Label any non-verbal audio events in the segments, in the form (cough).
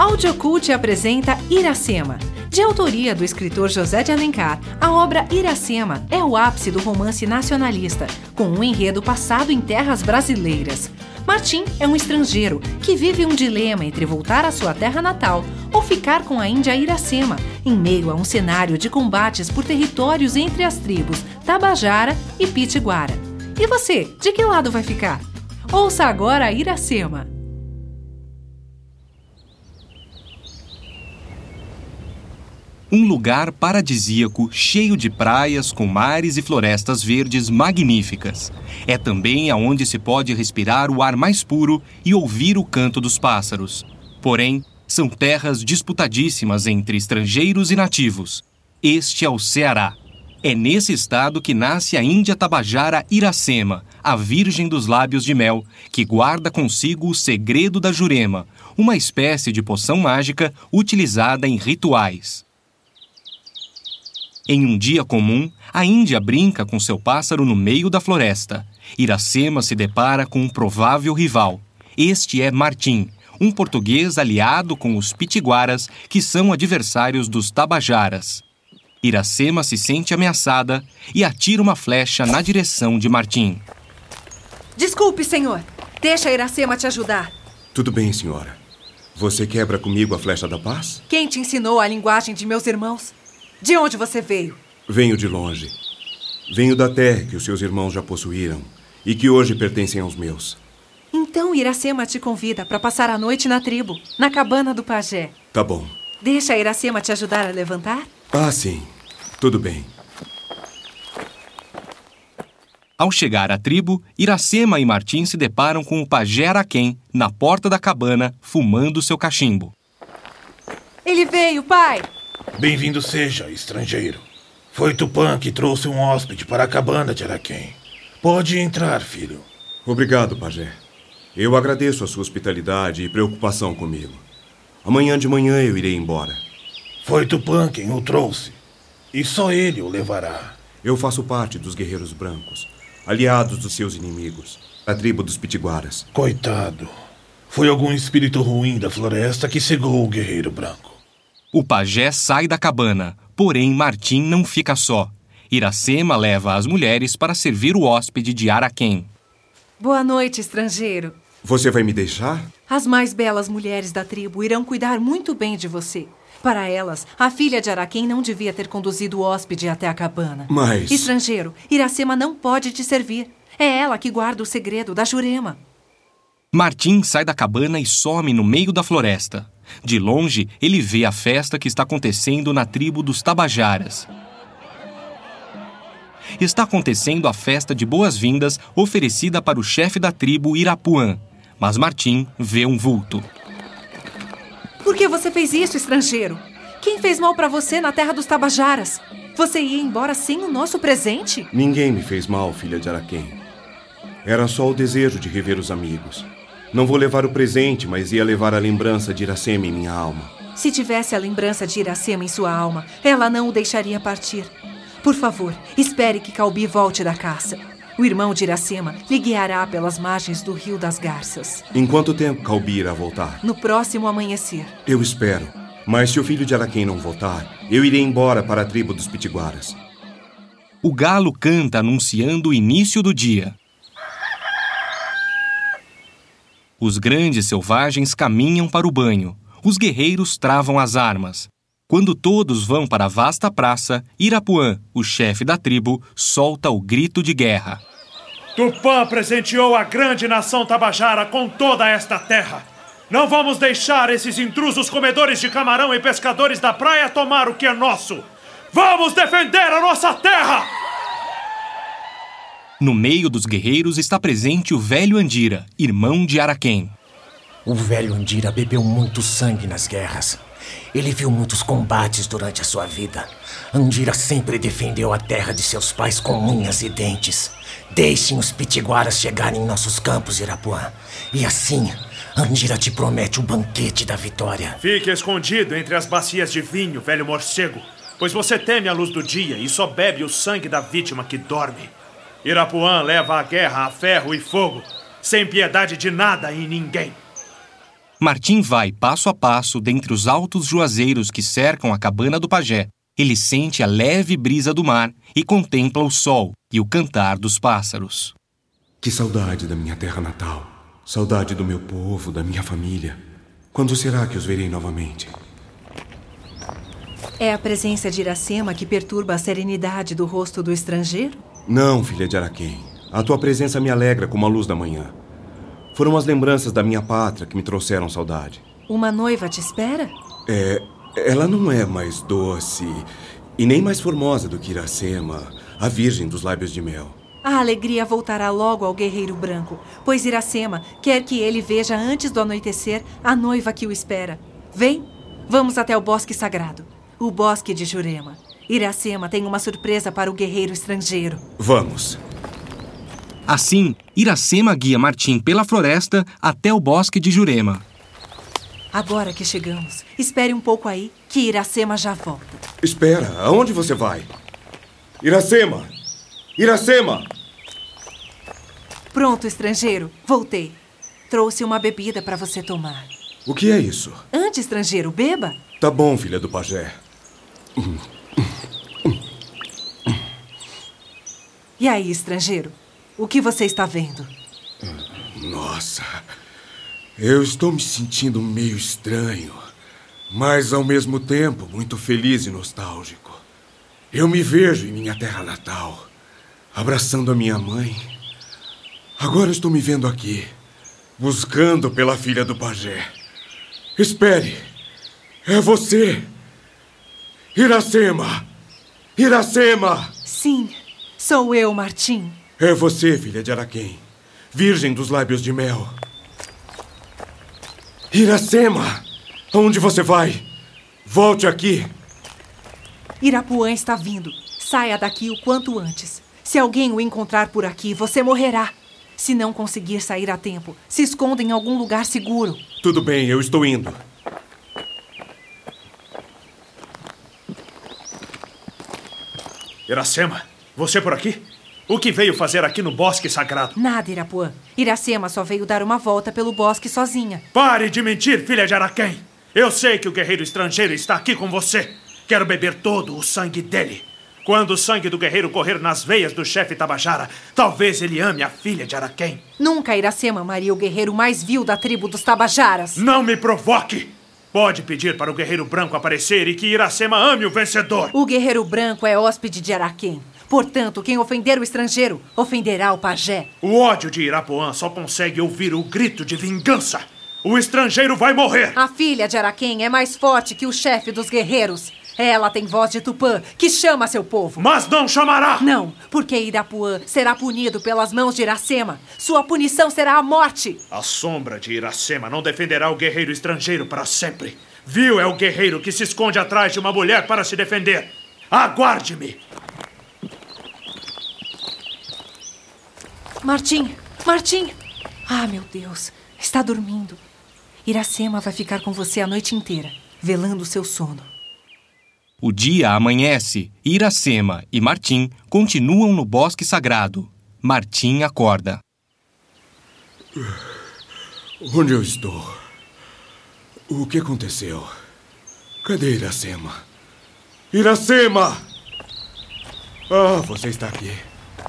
Audiocult apresenta Iracema. De autoria do escritor José de Alencar, a obra Iracema é o ápice do romance nacionalista, com um enredo passado em terras brasileiras. Martim é um estrangeiro que vive um dilema entre voltar à sua terra natal ou ficar com a Índia Iracema, em meio a um cenário de combates por territórios entre as tribos Tabajara e Pitiguara. E você, de que lado vai ficar? Ouça agora Iracema. Um lugar paradisíaco, cheio de praias, com mares e florestas verdes magníficas. É também aonde se pode respirar o ar mais puro e ouvir o canto dos pássaros. Porém, são terras disputadíssimas entre estrangeiros e nativos. Este é o Ceará. É nesse estado que nasce a Índia Tabajara Iracema, a Virgem dos Lábios de Mel, que guarda consigo o segredo da Jurema, uma espécie de poção mágica utilizada em rituais. Em um dia comum, a Índia brinca com seu pássaro no meio da floresta. Iracema se depara com um provável rival. Este é Martim, um português aliado com os pitiguaras, que são adversários dos tabajaras. Iracema se sente ameaçada e atira uma flecha na direção de Martim. Desculpe, senhor. Deixa Iracema te ajudar. Tudo bem, senhora. Você quebra comigo a flecha da paz? Quem te ensinou a linguagem de meus irmãos? De onde você veio? Venho de longe. Venho da terra que os seus irmãos já possuíram e que hoje pertencem aos meus. Então Iracema te convida para passar a noite na tribo, na cabana do pajé. Tá bom. Deixa Iracema te ajudar a levantar? Ah, sim. Tudo bem. Ao chegar à tribo, Iracema e Martim se deparam com o pajé Araquém na porta da cabana, fumando seu cachimbo. Ele veio, pai! Bem-vindo seja, estrangeiro. Foi Tupã que trouxe um hóspede para a cabana de Araquém. Pode entrar, filho. Obrigado, pajé. Eu agradeço a sua hospitalidade e preocupação comigo. Amanhã de manhã eu irei embora. Foi Tupã quem o trouxe. E só ele o levará. Eu faço parte dos guerreiros brancos, aliados dos seus inimigos, a tribo dos pitiguaras. Coitado. Foi algum espírito ruim da floresta que cegou o guerreiro branco. O pajé sai da cabana, porém Martim não fica só. Iracema leva as mulheres para servir o hóspede de Araquém. Boa noite, estrangeiro. Você vai me deixar? As mais belas mulheres da tribo irão cuidar muito bem de você. Para elas, a filha de Araquém não devia ter conduzido o hóspede até a cabana. Mas. Estrangeiro, Iracema não pode te servir. É ela que guarda o segredo da Jurema. Martim sai da cabana e some no meio da floresta. De longe, ele vê a festa que está acontecendo na tribo dos Tabajaras. Está acontecendo a festa de boas-vindas oferecida para o chefe da tribo Irapuã. Mas Martim vê um vulto. Por que você fez isso, estrangeiro? Quem fez mal para você na terra dos Tabajaras? Você ia embora sem o nosso presente? Ninguém me fez mal, filha de Araquém. Era só o desejo de rever os amigos. Não vou levar o presente, mas ia levar a lembrança de Iracema em minha alma. Se tivesse a lembrança de Iracema em sua alma, ela não o deixaria partir. Por favor, espere que Calbi volte da caça. O irmão de Iracema lhe guiará pelas margens do Rio das Garças. Em quanto tempo Calbi irá voltar? No próximo amanhecer. Eu espero. Mas se o filho de Araquém não voltar, eu irei embora para a tribo dos Pitiguaras. O galo canta anunciando o início do dia. Os grandes selvagens caminham para o banho. Os guerreiros travam as armas. Quando todos vão para a vasta praça, Irapuã, o chefe da tribo, solta o grito de guerra. Tupã presenteou a grande nação Tabajara com toda esta terra. Não vamos deixar esses intrusos comedores de camarão e pescadores da praia tomar o que é nosso. Vamos defender a nossa terra! No meio dos guerreiros está presente o velho Andira, irmão de Araquém. O velho Andira bebeu muito sangue nas guerras. Ele viu muitos combates durante a sua vida. Andira sempre defendeu a terra de seus pais com unhas e dentes. Deixem os pitiguaras chegarem em nossos campos, Irapuã. E assim, Andira te promete o banquete da vitória. Fique escondido entre as bacias de vinho, velho morcego, pois você teme a luz do dia e só bebe o sangue da vítima que dorme. Irapuã leva a guerra a ferro e fogo, sem piedade de nada e ninguém. Martim vai passo a passo dentre os altos juazeiros que cercam a cabana do pajé. Ele sente a leve brisa do mar e contempla o sol e o cantar dos pássaros. Que saudade da minha terra natal. Saudade do meu povo, da minha família. Quando será que os verei novamente? É a presença de Iracema que perturba a serenidade do rosto do estrangeiro? Não, filha de Araquém. A tua presença me alegra como a luz da manhã. Foram as lembranças da minha pátria que me trouxeram saudade. Uma noiva te espera? É. Ela não é mais doce e nem mais formosa do que Iracema, a virgem dos lábios de mel. A alegria voltará logo ao guerreiro branco, pois Iracema quer que ele veja antes do anoitecer a noiva que o espera. Vem, vamos até o bosque sagrado, o bosque de Jurema. Iracema tem uma surpresa para o guerreiro estrangeiro. Vamos. Assim, Iracema guia Martim pela floresta até o bosque de Jurema. Agora que chegamos, espere um pouco aí, que Iracema já volta. Espera, aonde você vai? Iracema! Iracema! Pronto, estrangeiro, voltei. Trouxe uma bebida para você tomar. O que é isso? Antes, estrangeiro, beba. Tá bom, filha do pajé. E aí, estrangeiro? O que você está vendo? Nossa, eu estou me sentindo meio estranho, mas ao mesmo tempo muito feliz e nostálgico. Eu me vejo em minha terra natal, abraçando a minha mãe. Agora estou me vendo aqui, buscando pela filha do pajé. Espere, é você! Iracema! Iracema! Sim, sou eu, Martim. É você, filha de Araquém, virgem dos lábios de mel. Iracema! Aonde você vai? Volte aqui! Irapuã está vindo. Saia daqui o quanto antes. Se alguém o encontrar por aqui, você morrerá. Se não conseguir sair a tempo, se esconda em algum lugar seguro. Tudo bem, eu estou indo. Iracema, você por aqui? O que veio fazer aqui no bosque sagrado? Nada, Irapuã. Iracema só veio dar uma volta pelo bosque sozinha. Pare de mentir, filha de Araquém! Eu sei que o guerreiro estrangeiro está aqui com você. Quero beber todo o sangue dele. Quando o sangue do guerreiro correr nas veias do chefe Tabajara, talvez ele ame a filha de Araquém. Nunca Iracema amaria o guerreiro mais vil da tribo dos Tabajaras. Não me provoque! Pode pedir para o guerreiro branco aparecer e que Iracema ame o vencedor. O guerreiro branco é hóspede de Araquém. Portanto, quem ofender o estrangeiro, ofenderá o pajé. O ódio de Irapuã só consegue ouvir o grito de vingança. O estrangeiro vai morrer. A filha de Araquém é mais forte que o chefe dos guerreiros. Ela tem voz de Tupã, que chama seu povo. Mas não chamará! Não, porque Irapuã será punido pelas mãos de Iracema. Sua punição será a morte. A sombra de Iracema não defenderá o guerreiro estrangeiro para sempre. Viu é o guerreiro que se esconde atrás de uma mulher para se defender. Aguarde-me! Martim! Martim! Ah, meu Deus! Está dormindo. Iracema vai ficar com você a noite inteira, velando seu sono. O dia amanhece e Iracema e Martim continuam no bosque sagrado. Martim acorda. Onde eu estou? O que aconteceu? Cadê Iracema? Iracema! Ah, você está aqui.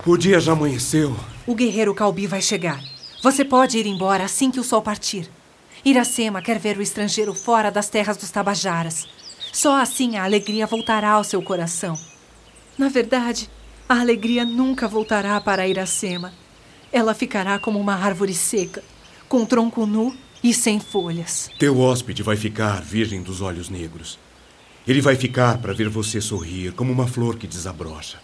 O dia já amanheceu. O guerreiro Calbi vai chegar. Você pode ir embora assim que o sol partir. Iracema quer ver o estrangeiro fora das terras dos Tabajaras. Só assim a alegria voltará ao seu coração. Na verdade, a alegria nunca voltará para Iracema. Ela ficará como uma árvore seca, com tronco nu e sem folhas. Teu hóspede vai ficar virgem dos olhos negros. Ele vai ficar para ver você sorrir como uma flor que desabrocha,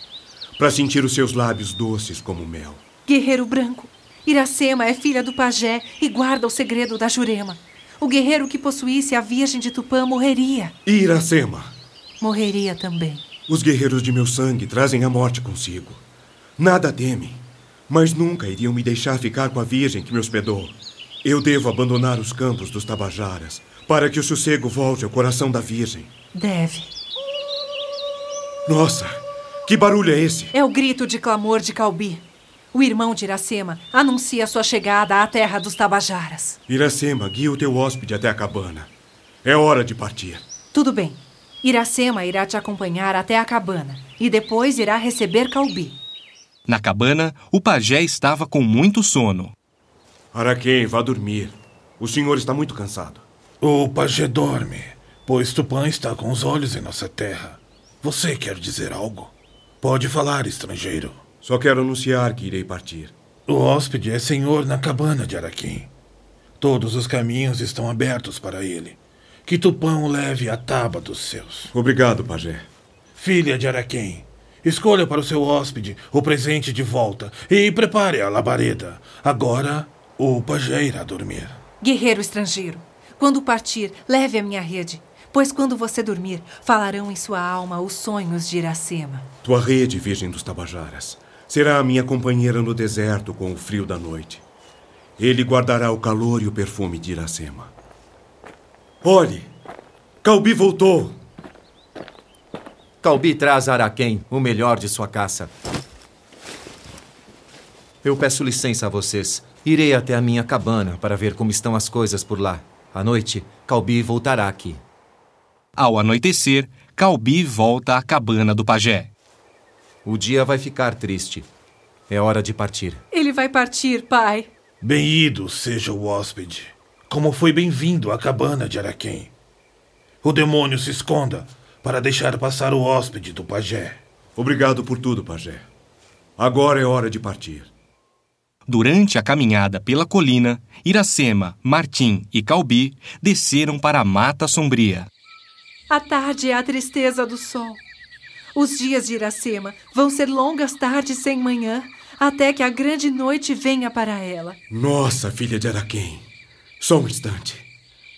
para sentir os seus lábios doces como mel. Guerreiro branco, Iracema é filha do pajé e guarda o segredo da Jurema. O guerreiro que possuísse a Virgem de Tupã morreria. E Iracema? Morreria também. Os guerreiros de meu sangue trazem a morte consigo. Nada temem, mas nunca iriam me deixar ficar com a Virgem que me hospedou. Eu devo abandonar os campos dos Tabajaras para que o sossego volte ao coração da Virgem. Deve. Nossa, que barulho é esse? É o grito de clamor de Calbi. O irmão de Iracema anuncia sua chegada à terra dos Tabajaras. Iracema, guia o teu hóspede até a cabana. É hora de partir. Tudo bem. Iracema irá te acompanhar até a cabana e depois irá receber Calbi. Na cabana, o pajé estava com muito sono. Araquém, vá dormir. O senhor está muito cansado. O pajé dorme, pois Tupã está com os olhos em nossa terra. Você quer dizer algo? Pode falar, estrangeiro. Só quero anunciar que irei partir. O hóspede é senhor na cabana de Araquém. Todos os caminhos estão abertos para ele. Que Tupã o leve à taba dos seus. Obrigado, pajé. Filha de Araquém, escolha para o seu hóspede o presente de volta e prepare a labareda. Agora, o pajé irá dormir. Guerreiro estrangeiro, quando partir, leve a minha rede, pois quando você dormir, falarão em sua alma os sonhos de Iracema. Tua rede, Virgem dos Tabajaras, será a minha companheira no deserto com o frio da noite. Ele guardará o calor e o perfume de Iracema. Olhe! Calbi voltou! Calbi traz a Araquém o melhor de sua caça. Eu peço licença a vocês. Irei até a minha cabana para ver como estão as coisas por lá. À noite, Calbi voltará aqui. Ao anoitecer, Calbi volta à cabana do pajé. O dia vai ficar triste. É hora de partir. Ele vai partir, pai. Bem-ido seja o hóspede. Como foi bem-vindo à cabana de Araquém. O demônio se esconda para deixar passar o hóspede do pajé. Obrigado por tudo, pajé. Agora é hora de partir. Durante a caminhada pela colina, Iracema, Martim e Calbi desceram para a mata sombria. A tarde é a tristeza do sol. Os dias de Iracema vão ser longas tardes sem manhã, até que a grande noite venha para ela. Nossa, filha de Araquém. Só um instante.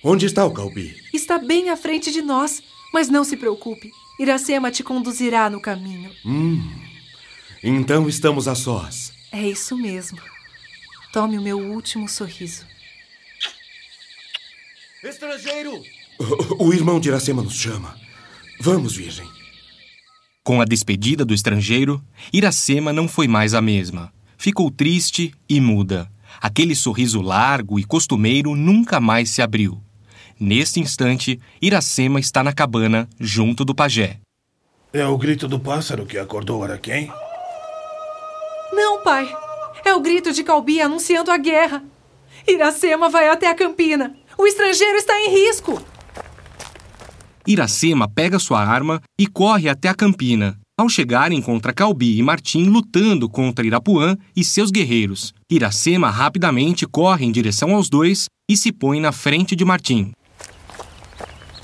Onde está o Calbi? Está bem à frente de nós, mas não se preocupe. Iracema te conduzirá no caminho. Hum. Então estamos a sós. É isso mesmo. Tome o meu último sorriso. Estrangeiro! O, o irmão de Iracema nos chama. Vamos, Virgem. Com a despedida do estrangeiro, Iracema não foi mais a mesma. Ficou triste e muda. Aquele sorriso largo e costumeiro nunca mais se abriu. Neste instante, Iracema está na cabana, junto do pajé. É o grito do pássaro que acordou Araquém? Não, pai. É o grito de Calbi anunciando a guerra. Iracema vai até a campina. O estrangeiro está em risco. Iracema pega sua arma e corre até a campina. Ao chegar, encontra Calbi e Martim lutando contra Irapuã e seus guerreiros. Iracema rapidamente corre em direção aos dois e se põe na frente de Martim.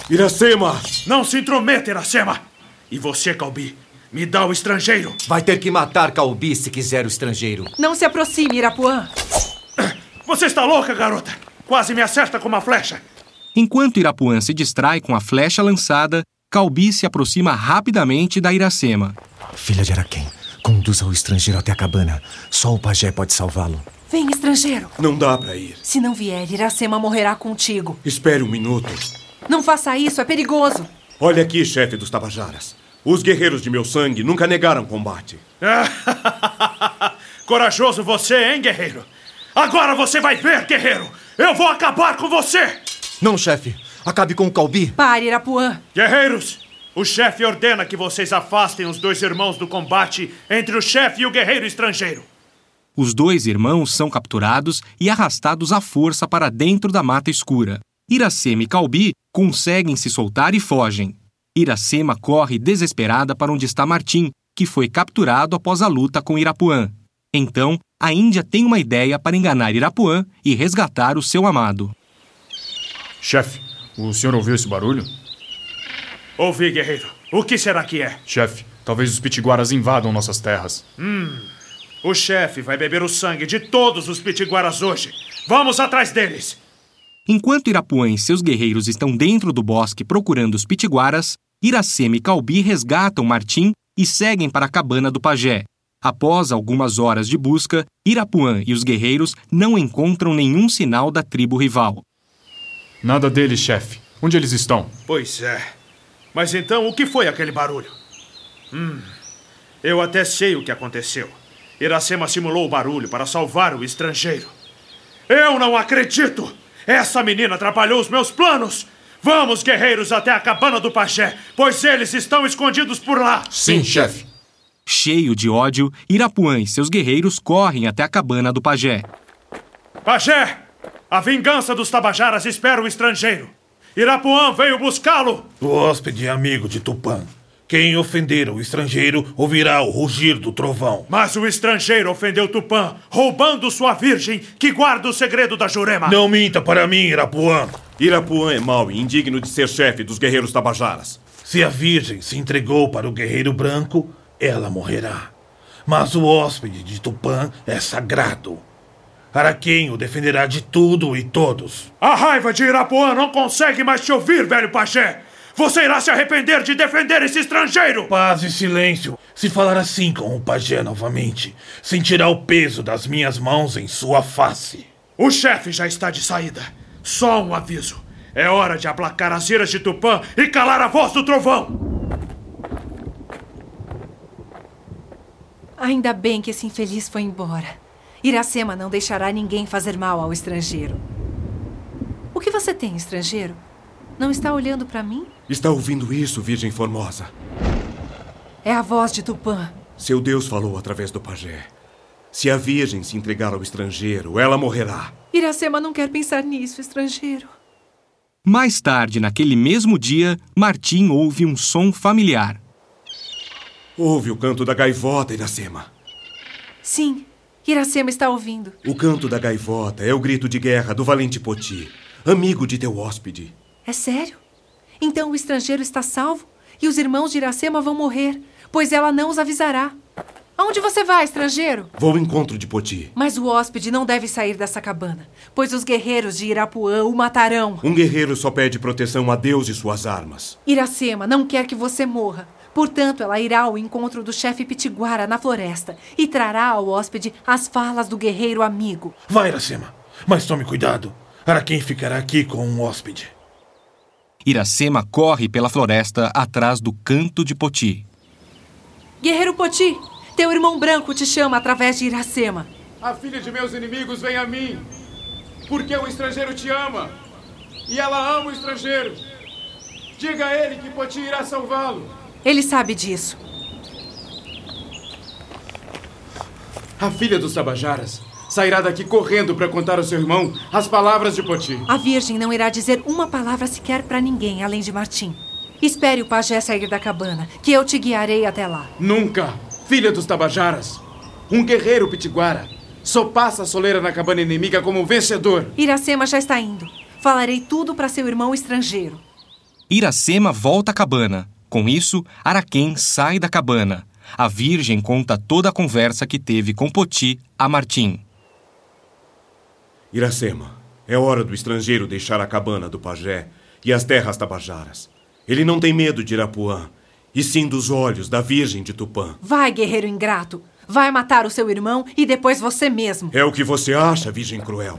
Iracema! Não se intrometa, Iracema! E você, Calbi, me dá o estrangeiro. Vai ter que matar Calbi se quiser o estrangeiro. Não se aproxime, Irapuã. Você está louca, garota? Quase me acerta com uma flecha. Enquanto Irapuã se distrai com a flecha lançada, Calbi se aproxima rapidamente da Iracema. Filha de Araquém, conduza o estrangeiro até a cabana. Só o pajé pode salvá-lo. Vem, estrangeiro. Não dá para ir. Se não vier, Iracema morrerá contigo. Espere um minuto. Não faça isso, é perigoso. Olha aqui, chefe dos Tabajaras. Os guerreiros de meu sangue nunca negaram combate. (laughs) Corajoso você, hein, guerreiro? Agora você vai ver, guerreiro! Eu vou acabar com você! Não, chefe. Acabe com o Calbi. Pare, Irapuã. Guerreiros, o chefe ordena que vocês afastem os dois irmãos do combate entre o chefe e o guerreiro estrangeiro. Os dois irmãos são capturados e arrastados à força para dentro da mata escura. Iracema e Calbi conseguem se soltar e fogem. Iracema corre desesperada para onde está Martim, que foi capturado após a luta com Irapuã. Então, a Índia tem uma ideia para enganar Irapuã e resgatar o seu amado. Chefe, o senhor ouviu esse barulho? Ouvi, guerreiro. O que será que é? Chefe, talvez os pitiguaras invadam nossas terras. Hum. O chefe vai beber o sangue de todos os pitiguaras hoje. Vamos atrás deles! Enquanto Irapuã e seus guerreiros estão dentro do bosque procurando os pitiguaras, Iracema e Calbi resgatam Martim e seguem para a cabana do pajé. Após algumas horas de busca, Irapuã e os guerreiros não encontram nenhum sinal da tribo rival. Nada deles, chefe. Onde eles estão? Pois é. Mas então o que foi aquele barulho? Hum. Eu até sei o que aconteceu. Iracema simulou o barulho para salvar o estrangeiro. Eu não acredito! Essa menina atrapalhou os meus planos! Vamos, guerreiros, até a cabana do pajé, pois eles estão escondidos por lá! Sim, chefe. Cheio de ódio, Irapuã e seus guerreiros correm até a cabana do pajé. Pajé! A vingança dos Tabajaras espera o estrangeiro. Irapuã veio buscá-lo! O hóspede é amigo de Tupã. Quem ofender o estrangeiro ouvirá o rugir do trovão. Mas o estrangeiro ofendeu Tupã, roubando sua virgem que guarda o segredo da Jurema. Não minta para mim, Irapuã. Irapuã é mau e indigno de ser chefe dos guerreiros tabajaras. Se a virgem se entregou para o guerreiro branco, ela morrerá. Mas o hóspede de Tupã é sagrado. Araquém o defenderá de tudo e todos. A raiva de Irapuã não consegue mais te ouvir, velho pajé! Você irá se arrepender de defender esse estrangeiro! Paz e silêncio. Se falar assim com o pajé novamente, sentirá o peso das minhas mãos em sua face. O chefe já está de saída. Só um aviso. É hora de aplacar as iras de Tupã e calar a voz do trovão! Ainda bem que esse infeliz foi embora. Iracema não deixará ninguém fazer mal ao estrangeiro. O que você tem, estrangeiro? Não está olhando para mim? Está ouvindo isso, Virgem Formosa? É a voz de Tupã. Seu Deus falou através do pajé. Se a Virgem se entregar ao estrangeiro, ela morrerá. Iracema não quer pensar nisso, estrangeiro. Mais tarde, naquele mesmo dia, Martim ouve um som familiar. Ouve o canto da gaivota, Iracema. Sim, Iracema está ouvindo. O canto da gaivota é o grito de guerra do valente Poti, amigo de teu hóspede. É sério? Então o estrangeiro está salvo e os irmãos de Iracema vão morrer, pois ela não os avisará. Aonde você vai, estrangeiro? Vou ao encontro de Poti. Mas o hóspede não deve sair dessa cabana, pois os guerreiros de Irapuã o matarão. Um guerreiro só pede proteção a Deus e suas armas. Iracema não quer que você morra. Portanto, ela irá ao encontro do chefe Pitiguara na floresta e trará ao hóspede as falas do guerreiro amigo. Vai, Iracema, mas tome cuidado. Araquém ficará aqui com um hóspede. Iracema corre pela floresta atrás do canto de Poti. Guerreiro Poti, teu irmão branco te chama através de Iracema. A filha de meus inimigos vem a mim, porque o estrangeiro te ama. E ela ama o estrangeiro. Diga a ele que Poti irá salvá-lo. Ele sabe disso. A filha dos Tabajaras sairá daqui correndo para contar ao seu irmão as palavras de Poti. A Virgem não irá dizer uma palavra sequer para ninguém, além de Martim. Espere o pajé sair da cabana, que eu te guiarei até lá. Nunca, filha dos Tabajaras. Um guerreiro pitiguara só passa a soleira na cabana inimiga como um vencedor. Iracema já está indo. Falarei tudo para seu irmão estrangeiro. Iracema volta à cabana. Com isso, Araquém sai da cabana. A Virgem conta toda a conversa que teve com Poti a Martim. Iracema, é hora do estrangeiro deixar a cabana do pajé e as terras tabajaras. Ele não tem medo de Irapuã, e sim dos olhos da Virgem de Tupã. Vai, guerreiro ingrato. Vai matar o seu irmão e depois você mesmo. É o que você acha, Virgem Cruel.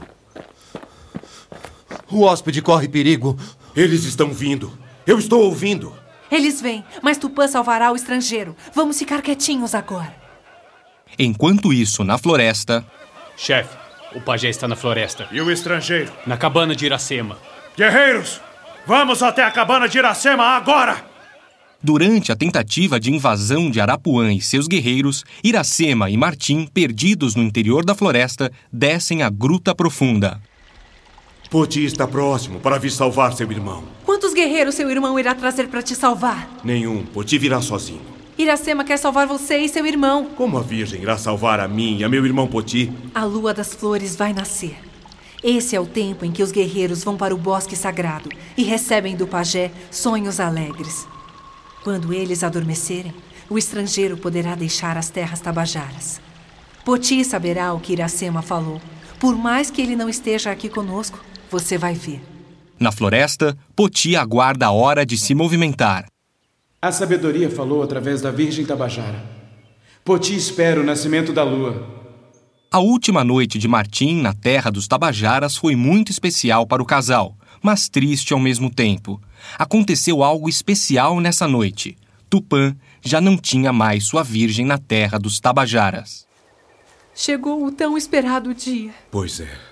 O hóspede corre perigo. Eles estão vindo. Eu estou ouvindo. Eles vêm, mas Tupã salvará o estrangeiro. Vamos ficar quietinhos agora. Enquanto isso, na floresta, Chefe, o pajé está na floresta, E o estrangeiro? na cabana de Iracema. Guerreiros, vamos até a cabana de Iracema agora! durante a tentativa de invasão de Arapuã e seus guerreiros, Iracema e Martim, perdidos no interior da floresta, descem a gruta profunda. Poti está próximo para vir salvar seu irmão. Quantos guerreiros seu irmão irá trazer para te salvar? Nenhum. Poti virá sozinho. Iracema quer salvar você e seu irmão. Como a Virgem irá salvar a mim e a meu irmão Poti? A lua das flores vai nascer. Esse é o tempo em que os guerreiros vão para o bosque sagrado e recebem do pajé sonhos alegres. Quando eles adormecerem, o estrangeiro poderá deixar as terras tabajaras. Poti saberá o que Iracema falou. Por mais que ele não esteja aqui conosco, você vai ver. Na floresta, Poti aguarda a hora de se movimentar. A sabedoria falou através da Virgem Tabajara. Poti espera o nascimento da lua. A última noite de Martim na terra dos Tabajaras foi muito especial para o casal, mas triste ao mesmo tempo. Aconteceu algo especial nessa noite. Tupã já não tinha mais sua virgem na terra dos Tabajaras. Chegou o tão esperado dia. Pois é.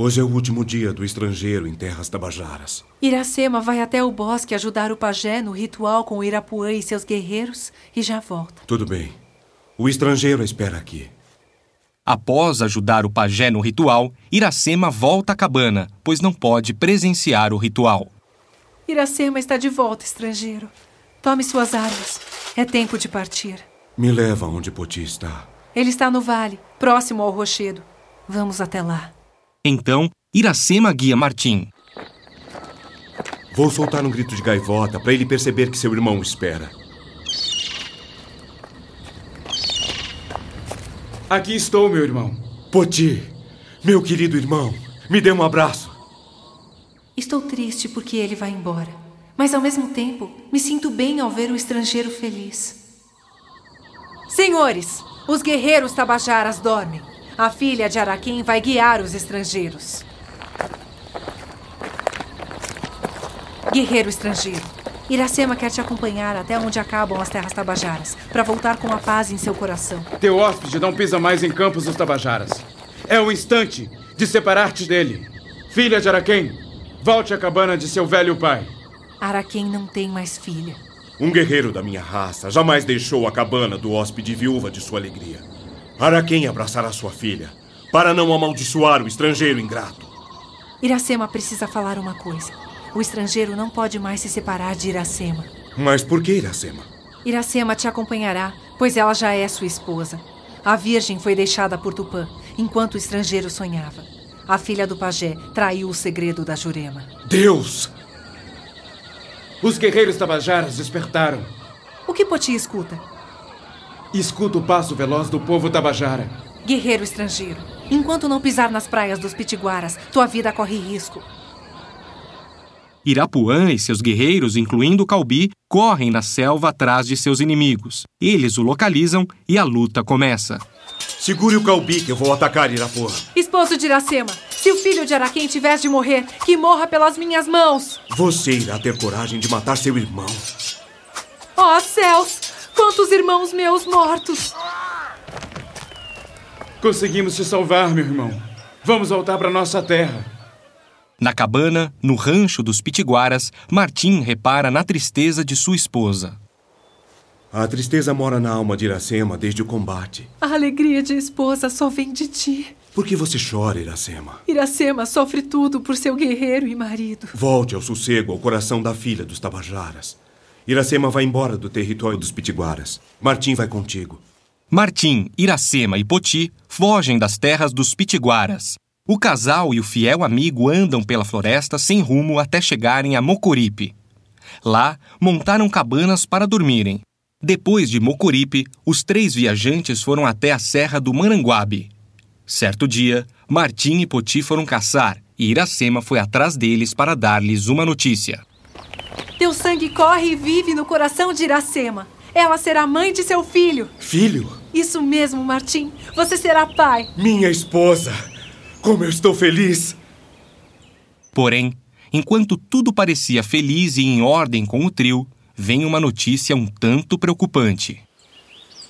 Hoje é o último dia do estrangeiro em terras tabajaras. Iracema vai até o bosque ajudar o pajé no ritual com o Irapuã e seus guerreiros e já volta. Tudo bem. O estrangeiro espera aqui. Após ajudar o pajé no ritual, Iracema volta à cabana, pois não pode presenciar o ritual. Iracema está de volta, estrangeiro. Tome suas armas. É tempo de partir. Me leva onde Poti está. Ele está no vale, próximo ao rochedo. Vamos até lá. Então, Iracema guia Martim. Vou soltar um grito de gaivota para ele perceber que seu irmão o espera. Aqui estou, meu irmão. Poti, meu querido irmão, me dê um abraço. Estou triste porque ele vai embora, mas ao mesmo tempo me sinto bem ao ver o estrangeiro feliz. Senhores, os guerreiros tabajaras dormem. A filha de Araquém vai guiar os estrangeiros. Guerreiro estrangeiro, Iracema quer te acompanhar até onde acabam as terras tabajaras, para voltar com a paz em seu coração. Teu hóspede não pisa mais em campos dos tabajaras. É o instante de separar-te dele. Filha de Araquém, volte à cabana de seu velho pai. Araquém não tem mais filha. Um guerreiro da minha raça jamais deixou a cabana do hóspede viúva de sua alegria. Araquém abraçará sua filha, para não amaldiçoar o estrangeiro ingrato. Iracema precisa falar uma coisa. O estrangeiro não pode mais se separar de Iracema. Mas por que Iracema? Iracema te acompanhará, pois ela já é sua esposa. A virgem foi deixada por Tupã, enquanto o estrangeiro sonhava. A filha do pajé traiu o segredo da Jurema. Deus! Os guerreiros tabajaras despertaram. O que Poti escuta? Escuta o passo veloz do povo tabajara. Guerreiro estrangeiro, enquanto não pisar nas praias dos pitiguaras, tua vida corre risco. Irapuã e seus guerreiros, incluindo Calbi, correm na selva atrás de seus inimigos. Eles o localizam e a luta começa. Segure o Calbi que eu vou atacar Irapuã. Esposo de Iracema, se o filho de Araquém tivesse de morrer, que morra pelas minhas mãos. Você irá ter coragem de matar seu irmão. Ó oh, céus! Quantos irmãos meus mortos! Conseguimos te salvar, meu irmão. Vamos voltar para nossa terra. Na cabana, no rancho dos Pitiguaras, Martim repara na tristeza de sua esposa. A tristeza mora na alma de Iracema desde o combate. A alegria de esposa só vem de ti. Por que você chora, Iracema? Iracema sofre tudo por seu guerreiro e marido. Volte ao sossego, ao coração da filha dos Tabajaras. Iracema vai embora do território dos Pitiguaras. Martim vai contigo. Martim, Iracema e Poti fogem das terras dos Pitiguaras. O casal e o fiel amigo andam pela floresta sem rumo até chegarem a Mocoripe. Lá, montaram cabanas para dormirem. Depois de Mocoripe, os três viajantes foram até a Serra do Maranguabe. Certo dia, Martim e Poti foram caçar e Iracema foi atrás deles para dar-lhes uma notícia. Teu sangue corre e vive no coração de Iracema. Ela será mãe de seu filho. Filho? Isso mesmo, Martim. Você será pai. Minha esposa. Como eu estou feliz! Porém, enquanto tudo parecia feliz e em ordem com o trio, vem uma notícia um tanto preocupante.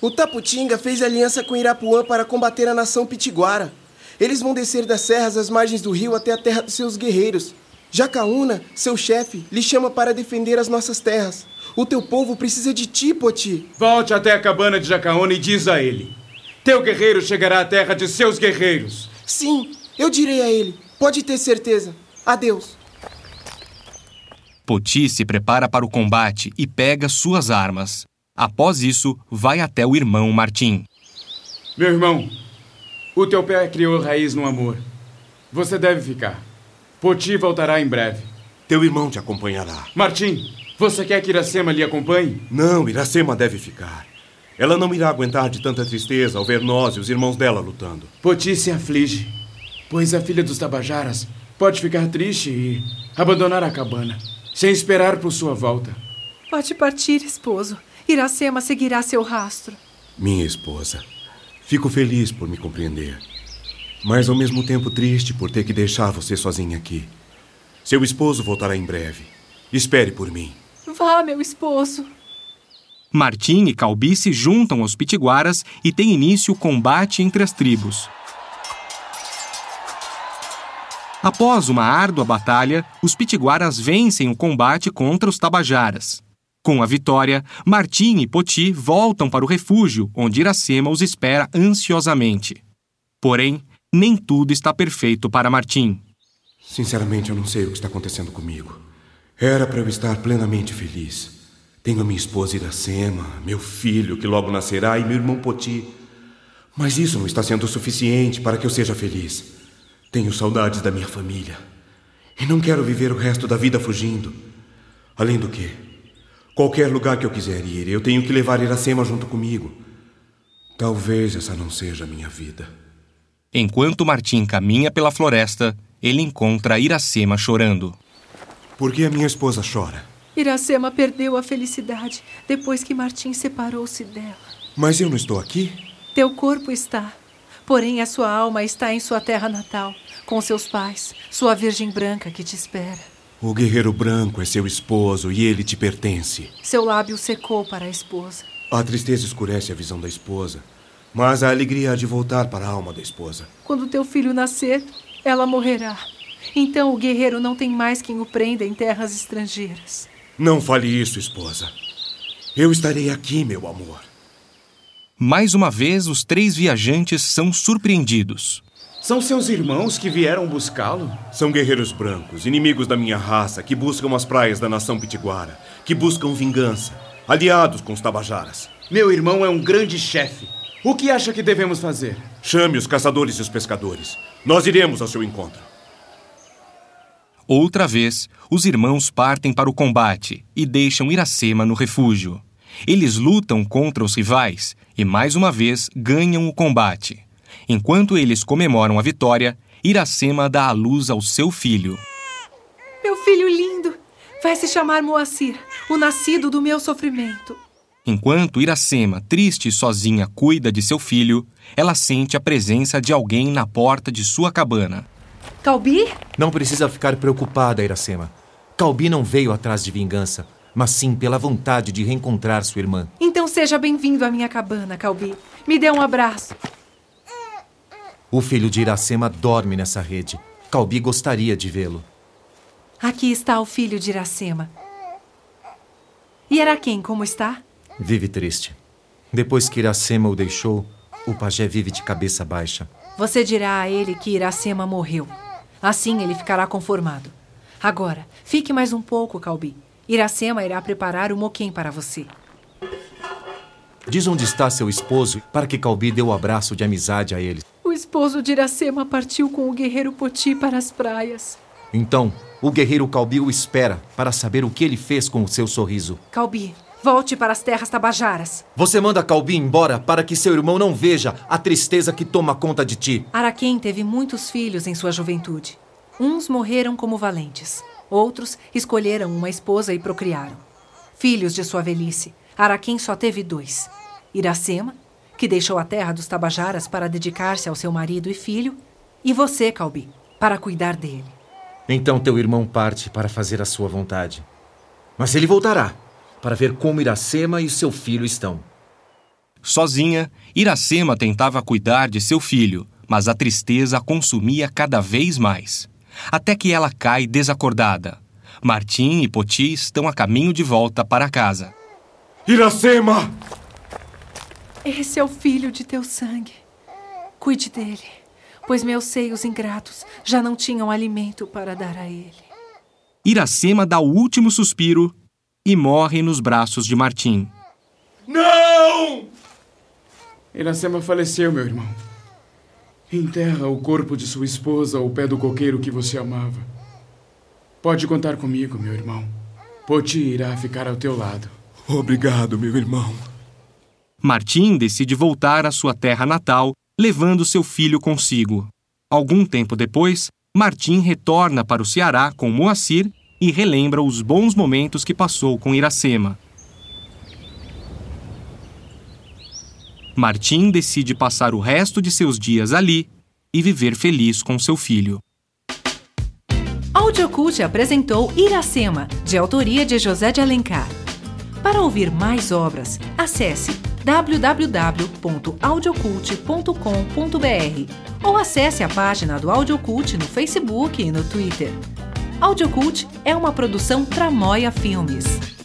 O Taputinga fez aliança com Irapuã para combater a nação pitiguara. Eles vão descer das serras às margens do rio até a terra dos seus guerreiros. Jacaúna, seu chefe, lhe chama para defender as nossas terras. O teu povo precisa de ti, Poti. Volte até a cabana de Jacaúna e diz a ele: Teu guerreiro chegará à terra de seus guerreiros. Sim, eu direi a ele. Pode ter certeza. Adeus. Poti se prepara para o combate e pega suas armas. Após isso, vai até o irmão Martim. Meu irmão, o teu pé criou raiz no amor. Você deve ficar. Poti voltará em breve. Teu irmão te acompanhará. Martim, você quer que Iracema lhe acompanhe? Não, Iracema deve ficar. Ela não irá aguentar de tanta tristeza ao ver nós e os irmãos dela lutando. Poti se aflige, pois a filha dos Tabajaras pode ficar triste e abandonar a cabana, sem esperar por sua volta. Pode partir, esposo. Iracema seguirá seu rastro. Minha esposa, fico feliz por me compreender, mas ao mesmo tempo triste por ter que deixar você sozinha aqui. Seu esposo voltará em breve. Espere por mim. Vá, meu esposo. Martim e Calbi se juntam aos pitiguaras e tem início o combate entre as tribos. Após uma árdua batalha, os pitiguaras vencem o combate contra os tabajaras. Com a vitória, Martim e Poti voltam para o refúgio, onde Iracema os espera ansiosamente. Porém, nem tudo está perfeito para Martim. Sinceramente, eu não sei o que está acontecendo comigo. Era para eu estar plenamente feliz. Tenho minha esposa Iracema, meu filho que logo nascerá e meu irmão Poti. Mas isso não está sendo suficiente para que eu seja feliz. Tenho saudades da minha família. E não quero viver o resto da vida fugindo. Além do que, qualquer lugar que eu quiser ir, eu tenho que levar Iracema junto comigo. Talvez essa não seja a minha vida. Enquanto Martim caminha pela floresta, ele encontra Iracema chorando. Por que a minha esposa chora? Iracema perdeu a felicidade depois que Martim separou-se dela. Mas eu não estou aqui? Teu corpo está. Porém, a sua alma está em sua terra natal, com seus pais, sua Virgem Branca que te espera. O guerreiro branco é seu esposo e ele te pertence. Seu lábio secou para a esposa. A tristeza escurece a visão da esposa, mas a alegria há de voltar para a alma da esposa. Quando teu filho nascer, ela morrerá. Então o guerreiro não tem mais quem o prenda em terras estrangeiras. Não fale isso, esposa. Eu estarei aqui, meu amor. Mais uma vez, os três viajantes são surpreendidos. São seus irmãos que vieram buscá-lo? São guerreiros brancos, inimigos da minha raça, que buscam as praias da nação pitiguara, que buscam vingança, aliados com os tabajaras. Meu irmão é um grande chefe. O que acha que devemos fazer? Chame os caçadores e os pescadores. Nós iremos ao seu encontro. Outra vez, os irmãos partem para o combate e deixam Iracema no refúgio. Eles lutam contra os rivais e, mais uma vez, ganham o combate. Enquanto eles comemoram a vitória, Iracema dá à luz ao seu filho. Meu filho lindo! Vai se chamar Moacir, o nascido do meu sofrimento. Enquanto Iracema, triste e sozinha, cuida de seu filho, ela sente a presença de alguém na porta de sua cabana. Calbi? Não precisa ficar preocupada, Iracema. Calbi não veio atrás de vingança, mas sim pela vontade de reencontrar sua irmã. Então seja bem-vindo à minha cabana, Calbi. Me dê um abraço. O filho de Iracema dorme nessa rede. Calbi gostaria de vê-lo. Aqui está o filho de Iracema. E Araquém, como está? Vive triste. Depois que Iracema o deixou, o pajé vive de cabeça baixa. Você dirá a ele que Iracema morreu. Assim ele ficará conformado. Agora, fique mais um pouco, Calbi. Iracema irá preparar o moquém para você. Diz onde está seu esposo para que Calbi dê o um abraço de amizade a ele. O esposo de Iracema partiu com o guerreiro Poti para as praias. Então, o guerreiro Calbi o espera para saber o que ele fez com o seu sorriso. Calbi, volte para as terras tabajaras. Você manda Calbi embora para que seu irmão não veja a tristeza que toma conta de ti. Araquém teve muitos filhos em sua juventude. Uns morreram como valentes. Outros escolheram uma esposa e procriaram. Filhos de sua velhice, Araquém só teve dois: Iracema, que deixou a terra dos Tabajaras para dedicar-se ao seu marido e filho, e você, Calbi, para cuidar dele. Então teu irmão parte para fazer a sua vontade. Mas ele voltará para ver como Iracema e seu filho estão. Sozinha, Iracema tentava cuidar de seu filho, mas a tristeza a consumia cada vez mais. Até que ela cai desacordada. Martim e Poti estão a caminho de volta para casa. Iracema! Esse é o filho de teu sangue. Cuide dele, pois meus seios ingratos já não tinham alimento para dar a ele. Iracema dá o último suspiro e morre nos braços de Martim. Não! Iracema faleceu, meu irmão. Enterra o corpo de sua esposa ao pé do coqueiro que você amava. Pode contar comigo, meu irmão. Poti irá ficar ao teu lado. Obrigado, meu irmão. Martim decide voltar à sua terra natal, levando seu filho consigo. Algum tempo depois, Martim retorna para o Ceará com Moacir e relembra os bons momentos que passou com Iracema. Martim decide passar o resto de seus dias ali e viver feliz com seu filho. Audiocult apresentou Iracema, de autoria de José de Alencar. Para ouvir mais obras, acesse www.audiocult.com.br ou acesse a página do Audiocult no Facebook e no Twitter. Audiocult é uma produção Tramóia Filmes.